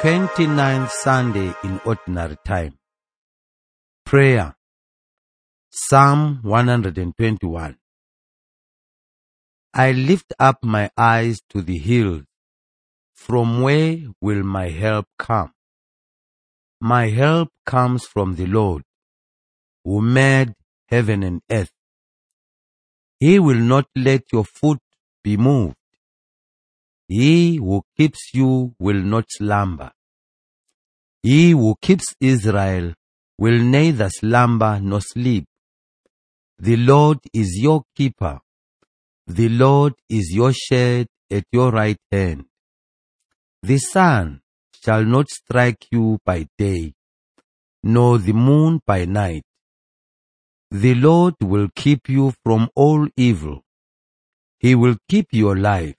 29th Sunday in Ordinary Time. Prayer. Psalm 121. I lift up my eyes to the hills. From where will my help come? My help comes from the Lord, who made heaven and earth. He will not let your foot be moved. He who keeps you will not slumber. He who keeps Israel will neither slumber nor sleep. The Lord is your keeper. The Lord is your shade at your right hand. The sun shall not strike you by day, nor the moon by night. The Lord will keep you from all evil. He will keep your life.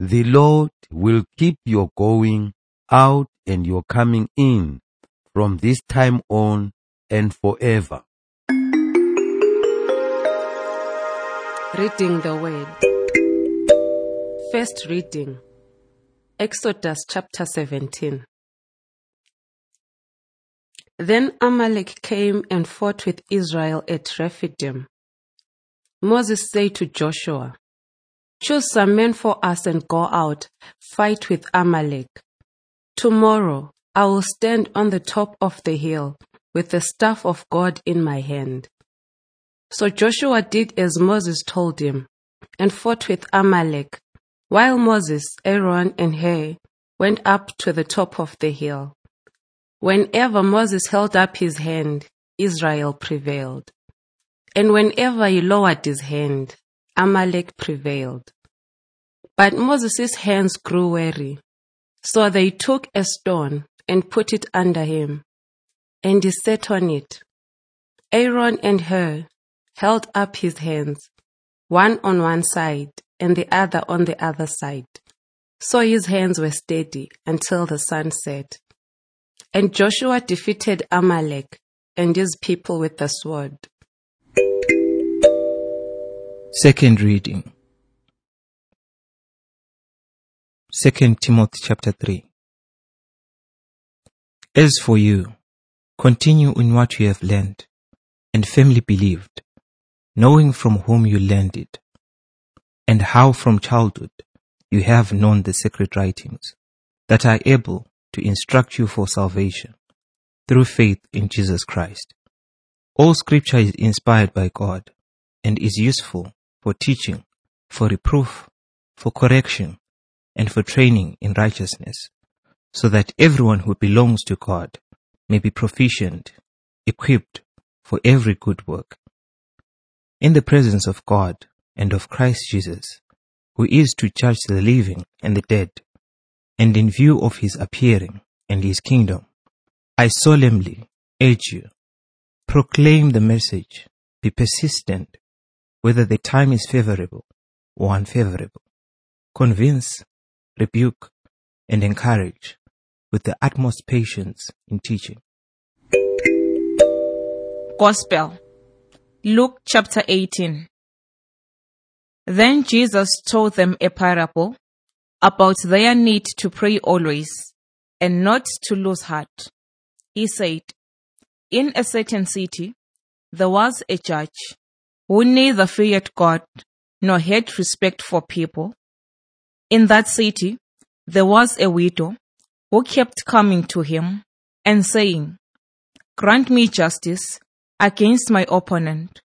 The Lord will keep your going out and your coming in from this time on and forever. Reading the Word. First reading Exodus chapter 17. Then Amalek came and fought with Israel at Rephidim. Moses said to Joshua, Choose some men for us and go out, fight with Amalek. Tomorrow I will stand on the top of the hill with the staff of God in my hand. So Joshua did as Moses told him and fought with Amalek, while Moses, Aaron, and Hur went up to the top of the hill. Whenever Moses held up his hand, Israel prevailed. And whenever he lowered his hand, Amalek prevailed. But Moses' hands grew weary. So they took a stone and put it under him, and he sat on it. Aaron and Hur held up his hands, one on one side and the other on the other side. So his hands were steady until the sun set. And Joshua defeated Amalek and his people with the sword. Second reading. 2 Timothy chapter 3. As for you, continue in what you have learned and firmly believed, knowing from whom you learned it, and how from childhood you have known the sacred writings that are able to instruct you for salvation through faith in Jesus Christ. All scripture is inspired by God and is useful for teaching, for reproof, for correction, and for training in righteousness, so that everyone who belongs to God may be proficient, equipped for every good work. In the presence of God and of Christ Jesus, who is to judge the living and the dead, and in view of his appearing and his kingdom, I solemnly urge you, proclaim the message, be persistent, whether the time is favorable or unfavorable. Convince, rebuke, and encourage with the utmost patience in teaching. Gospel, Luke chapter 18. Then Jesus told them a parable about their need to pray always and not to lose heart. He said, In a certain city, there was a judge who neither feared God nor had respect for people. In that city, there was a widow who kept coming to him and saying, Grant me justice against my opponent.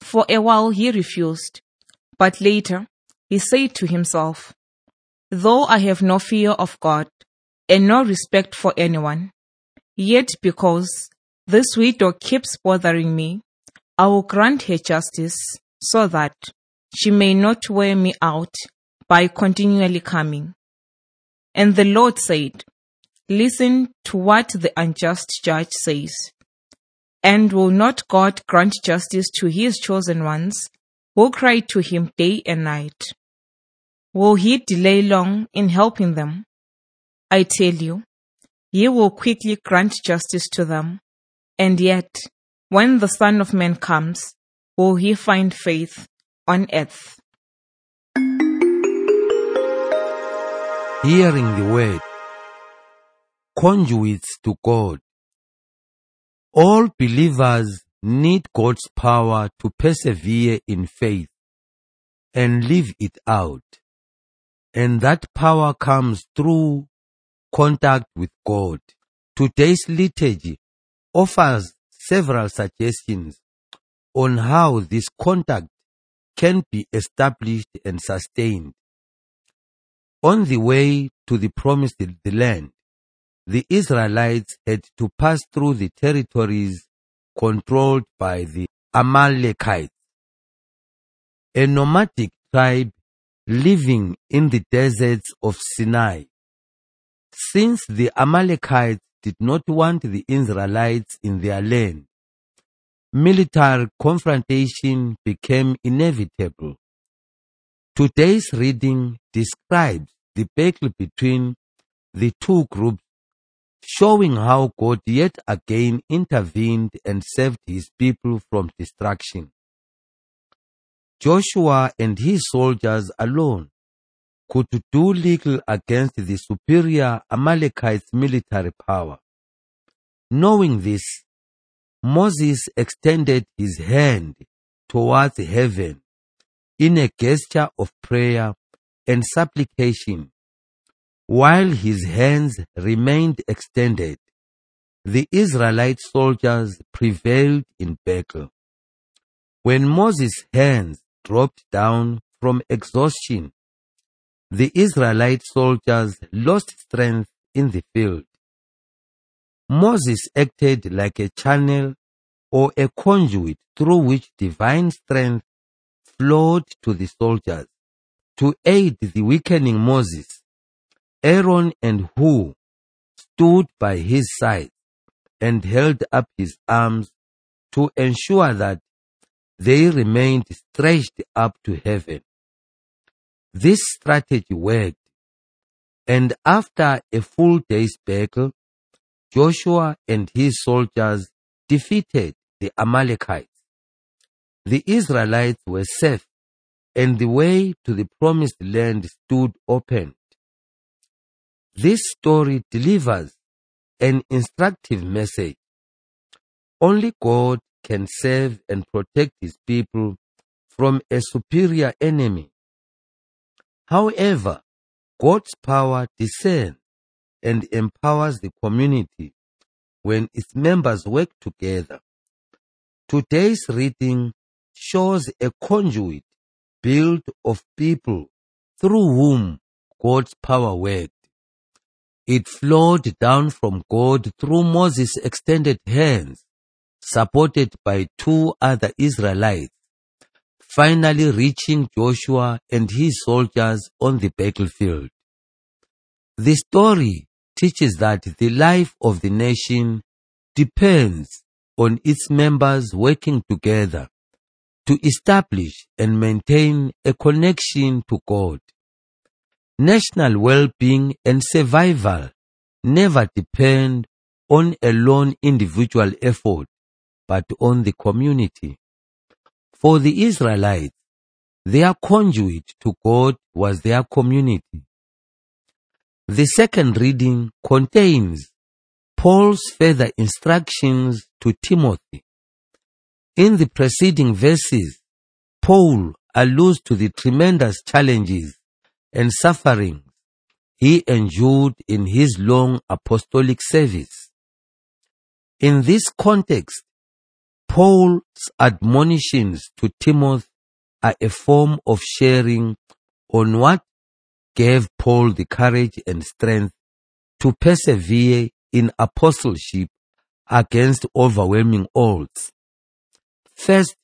For a while he refused, but later he said to himself, Though I have no fear of God and no respect for anyone, yet because this widow keeps bothering me, I will grant her justice so that she may not wear me out by continually coming. And the Lord said, Listen to what the unjust judge says. And will not God grant justice to his chosen ones who cry to him day and night? Will he delay long in helping them? I tell you, he will quickly grant justice to them. And yet, when the Son of Man comes, will he find faith on earth? Hearing the word. conduits to God. All believers need God's power to persevere in faith and live it out. And that power comes through contact with God. Today's liturgy offers several suggestions on how this contact can be established and sustained. On the way to the promised land, the Israelites had to pass through the territories controlled by the Amalekites, a nomadic tribe living in the deserts of Sinai. Since the Amalekites did not want the Israelites in their land, military confrontation became inevitable. Today's reading describes the battle between the two groups, showing how God yet again intervened and saved his people from destruction. Joshua and his soldiers alone could do little against the superior Amalekites' military power. Knowing this, Moses extended his hand towards heaven in a gesture of prayer and supplication. While his hands remained extended, the Israelite soldiers prevailed in battle. When Moses' hands dropped down from exhaustion, the Israelite soldiers lost strength in the field. Moses acted like a channel or a conduit through which divine strength flowed to the soldiers. To aid the weakening Moses, Aaron and Hur stood by his side and held up his arms to ensure that they remained stretched up to heaven. This strategy worked, and after a full day's battle, Joshua and his soldiers defeated the Amalekites. The Israelites were safe and the way to the promised land stood open. This story delivers an instructive message. Only God can save and protect his people from a superior enemy. However, God's power discerns and empowers the community when its members work together. Today's reading shows a conduit built of people through whom God's power worked. It flowed down from God through Moses' extended hands, supported by two other Israelites, finally reaching Joshua and his soldiers on the battlefield. The story teaches that the life of the nation depends on its members working together to establish and maintain a connection to God. National well-being and survival never depend on a lone individual effort, but on the community. For the Israelites, their conduit to God was their community. The second reading contains Paul's further instructions to Timothy. In the preceding verses, Paul alludes to the tremendous challenges and sufferings he endured in his long apostolic service. In this context, Paul's admonitions to Timothy are a form of sharing on what gave Paul the courage and strength to persevere in apostleship against overwhelming odds. First,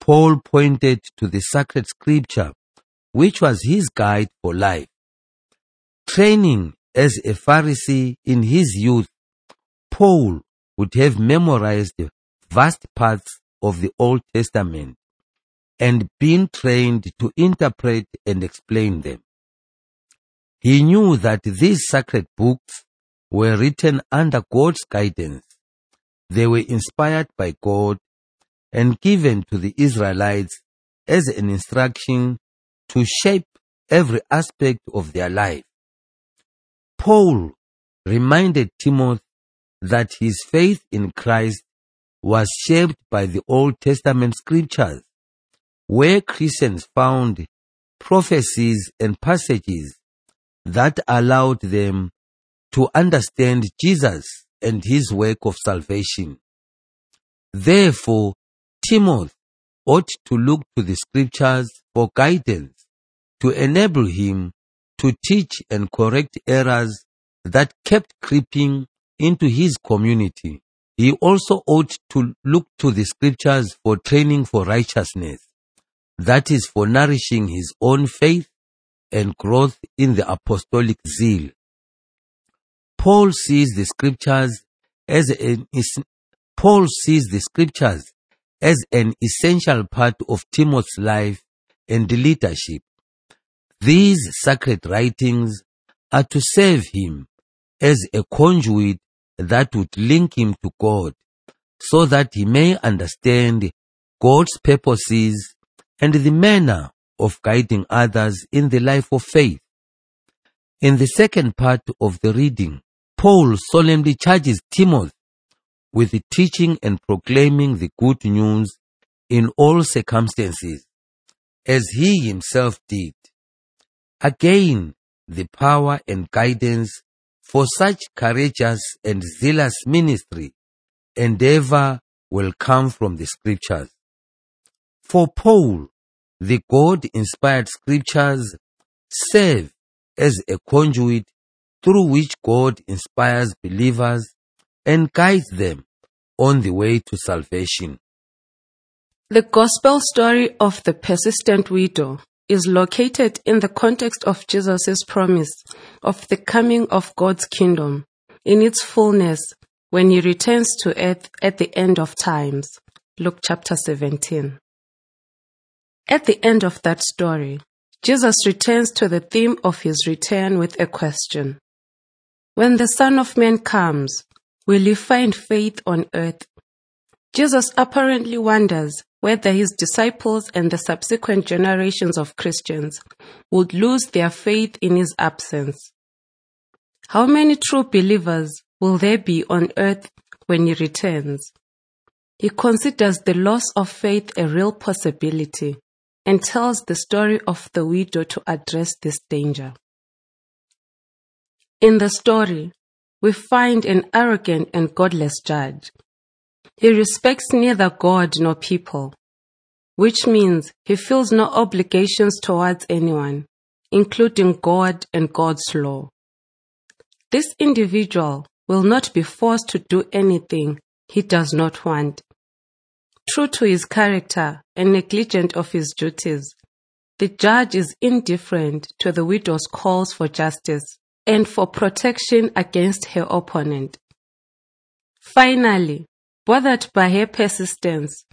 Paul pointed to the sacred scripture, which was his guide for life. Training as a Pharisee in his youth, Paul would have memorized vast parts of the Old Testament and been trained to interpret and explain them. He knew that these sacred books were written under God's guidance. They were inspired by God and given to the Israelites as an instruction to shape every aspect of their life. Paul reminded Timothy that his faith in Christ was shaped by the Old Testament scriptures, where Christians found prophecies and passages that allowed them to understand Jesus and his work of salvation. Therefore, Timothy ought to look to the scriptures for guidance to enable him to teach and correct errors that kept creeping into his community. He also ought to look to the scriptures for training for righteousness, that is, for nourishing his own faith and growth in the apostolic zeal. Paul sees the scriptures as an Paul sees the scriptures as an essential part of Timothy's life and leadership. These sacred writings are to serve him as a conduit that would link him to God so that he may understand God's purposes and the manner of guiding others in the life of faith. In the second part of the reading, Paul solemnly charges Timothy with teaching and proclaiming the good news in all circumstances, as he himself did. Again, the power and guidance for such courageous and zealous ministry endeavor will come from the scriptures. For Paul, the God inspired scriptures serve as a conduit through which God inspires believers and guides them on the way to salvation. The gospel story of the persistent widow is located in the context of Jesus' promise of the coming of God's kingdom in its fullness when he returns to earth at the end of times. Luke chapter 17. At the end of that story, Jesus returns to the theme of his return with a question. When the Son of Man comes, will you find faith on earth? Jesus apparently wonders whether his disciples and the subsequent generations of Christians would lose their faith in his absence. How many true believers will there be on earth when he returns? He considers the loss of faith a real possibility and tells the story of the widow to address this danger. In the story, we find an arrogant and godless judge he respects neither God nor people, which means he feels no obligations towards anyone, including God and God's law. This individual will not be forced to do anything he does not want. True to his character and negligent of his duties, the judge is indifferent to the widow's calls for justice and for protection against her opponent. Finally, Bothered by her persistence,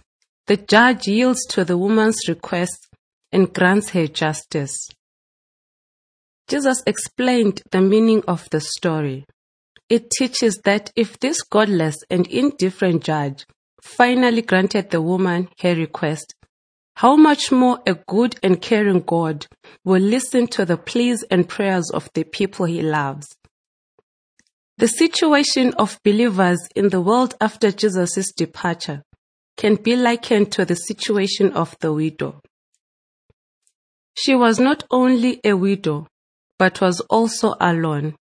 the judge yields to the woman's request and grants her justice. Jesus explained the meaning of the story. It teaches that if this godless and indifferent judge finally granted the woman her request, how much more a good and caring God will listen to the pleas and prayers of the people he loves. The situation of believers in the world after Jesus' departure can be likened to the situation of the widow. She was not only a widow, but was also alone.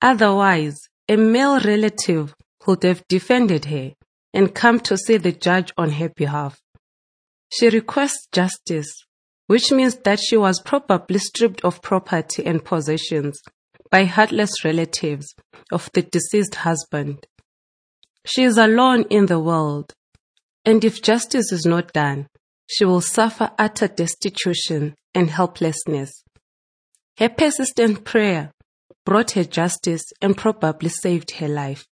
Otherwise, a male relative would have defended her and come to see the judge on her behalf. She requests justice, which means that she was probably stripped of property and possessions by heartless relatives of the deceased husband. She is alone in the world, and if justice is not done, she will suffer utter destitution and helplessness. Her persistent prayer brought her justice and probably saved her life.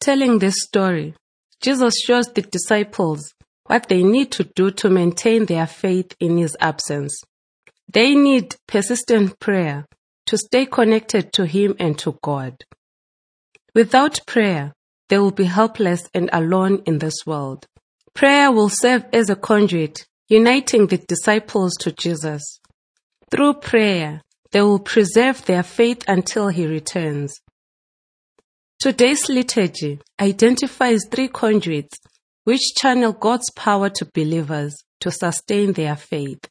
Telling this story, Jesus shows the disciples what they need to do to maintain their faith in his absence. They need persistent prayer to stay connected to Him and to God. Without prayer, they will be helpless and alone in this world. Prayer will serve as a conduit, uniting the disciples to Jesus. Through prayer, they will preserve their faith until he returns. Today's liturgy identifies three conduits which channel God's power to believers to sustain their faith.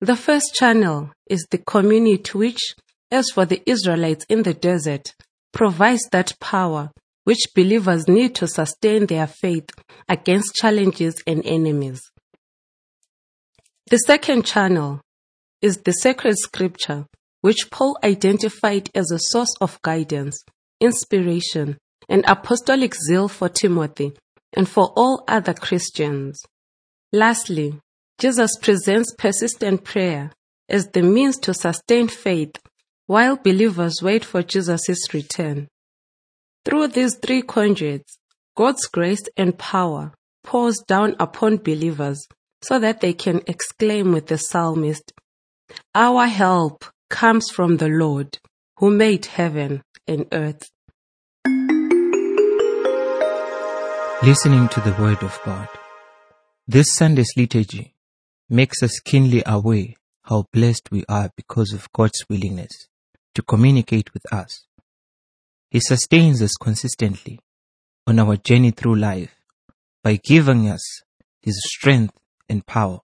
The first channel is the community which, as for the Israelites in the desert, provides that power which believers need to sustain their faith against challenges and enemies. The second channel is the sacred scripture, which Paul identified as a source of guidance, inspiration, and apostolic zeal for Timothy and for all other Christians. Lastly, Jesus presents persistent prayer as the means to sustain faith while believers wait for Jesus' return. Through these three conduits, God's grace and power pours down upon believers so that they can exclaim with the psalmist, Our help comes from the Lord who made heaven and earth. Listening to the Word of God. This Sunday's liturgy makes us keenly aware how blessed we are because of God's willingness to communicate with us. He sustains us consistently on our journey through life by giving us His strength and power.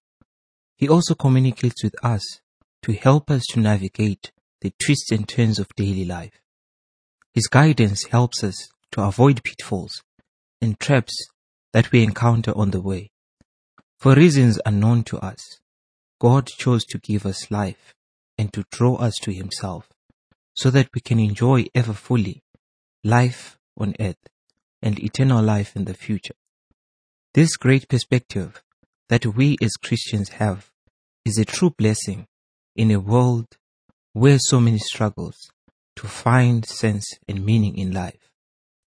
He also communicates with us to help us to navigate the twists and turns of daily life. His guidance helps us to avoid pitfalls and traps that we encounter on the way. For reasons unknown to us, God chose to give us life and to draw us to Himself so that we can enjoy ever fully life on earth and eternal life in the future. This great perspective that we as Christians have is a true blessing in a world where so many struggles to find sense and meaning in life.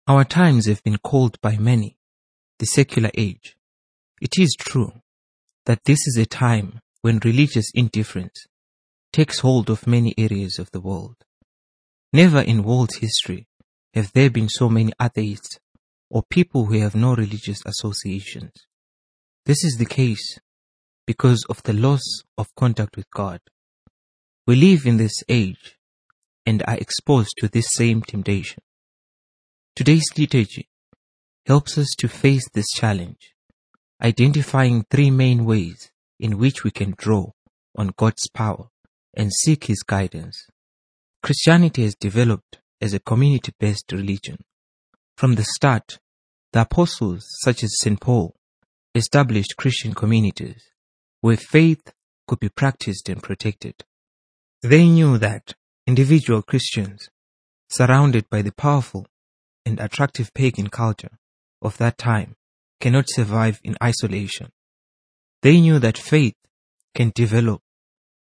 Our times have been called by many the secular age. It is true that this is a time when religious indifference takes hold of many areas of the world. Never in world history have there been so many atheists or people who have no religious associations. This is the case because of the loss of contact with God. We live in this age and are exposed to this same temptation. Today's liturgy helps us to face this challenge, identifying three main ways in which we can draw on God's power and seek His guidance. Christianity has developed as a community-based religion. From the start, the apostles such as St. Paul established Christian communities where faith could be practiced and protected. They knew that individual Christians, surrounded by the powerful and attractive pagan culture of that time cannot survive in isolation. They knew that faith can develop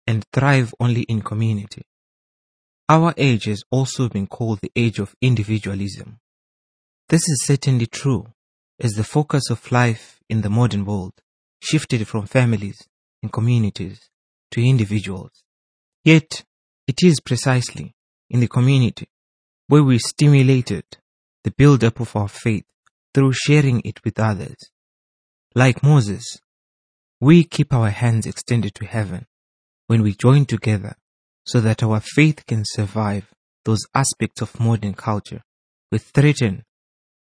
and thrive only in community. Our age has also been called the age of individualism. This is certainly true as the focus of life in the modern world shifted from families and communities to individuals. Yet, it is precisely in the community where we stimulated the build-up of our faith through sharing it with others. Like Moses, we keep our hands extended to heaven when we join together so that our faith can survive those aspects of modern culture which threaten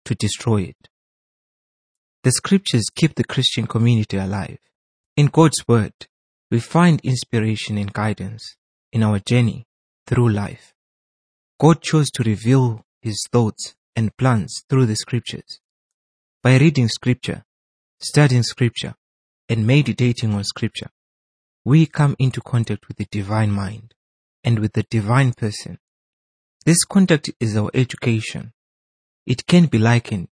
to destroy it. The scriptures keep the Christian community alive. In God's word, we find inspiration and guidance in our journey through life. God chose to reveal his thoughts and plans through the scriptures. By reading scripture, studying scripture, and meditating on scripture, we come into contact with the divine mind and with the divine person. This contact is our education. It can be likened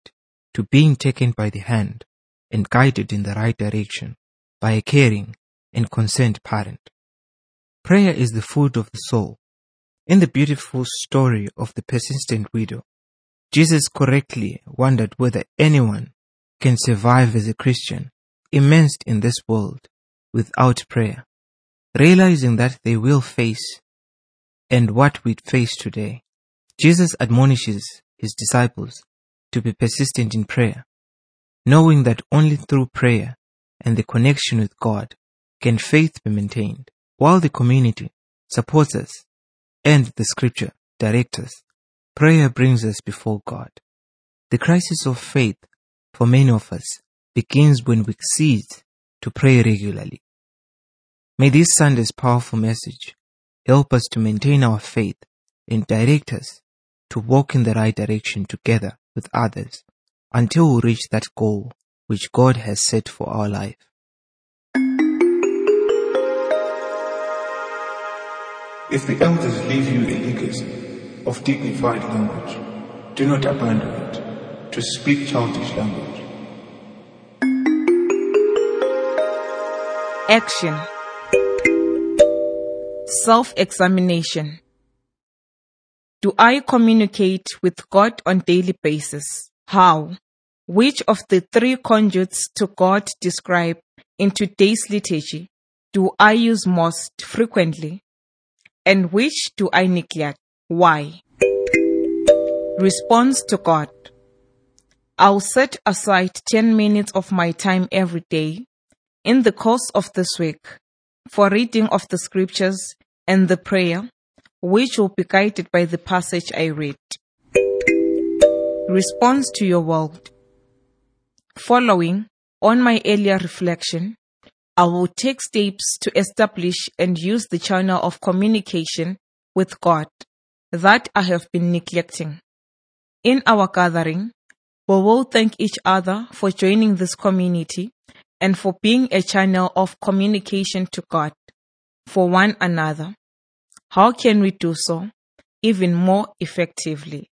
to being taken by the hand and guided in the right direction by a caring and concerned parent. Prayer is the food of the soul. In the beautiful story of the persistent widow, Jesus correctly wondered whether anyone can survive as a Christian immersed in this world without prayer, realizing that they will face and what we face today. Jesus admonishes his disciples to be persistent in prayer, knowing that only through prayer and the connection with God can faith be maintained, while the community supports us, and the scripture directs us, prayer brings us before God. The crisis of faith for many of us begins when we cease to pray regularly. May this Sunday's powerful message help us to maintain our faith and direct us to walk in the right direction together with others until we reach that goal which God has set for our life. If the elders leave you a legacy of dignified language, do not abandon it to speak childish language. Action Self examination. Do I communicate with God on daily basis? How? Which of the three conduits to God described in today's liturgy do I use most frequently? And which do I neglect? Why? Response to God. I'll set aside 10 minutes of my time every day in the course of this week for reading of the scriptures and the prayer, which will be guided by the passage I read. Response to your world. Following on my earlier reflection, I will take steps to establish and use the channel of communication with God that I have been neglecting. In our gathering, we will thank each other for joining this community and for being a channel of communication to God for one another. How can we do so even more effectively?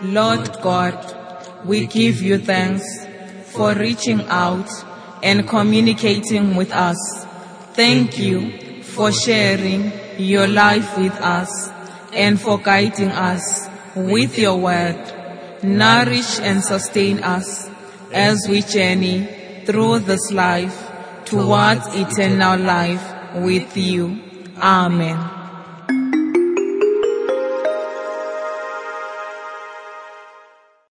Lord God, we give you thanks for reaching out and communicating with us. Thank you for sharing your life with us and for guiding us with your word. Nourish and sustain us as we journey through this life towards eternal life with you. Amen.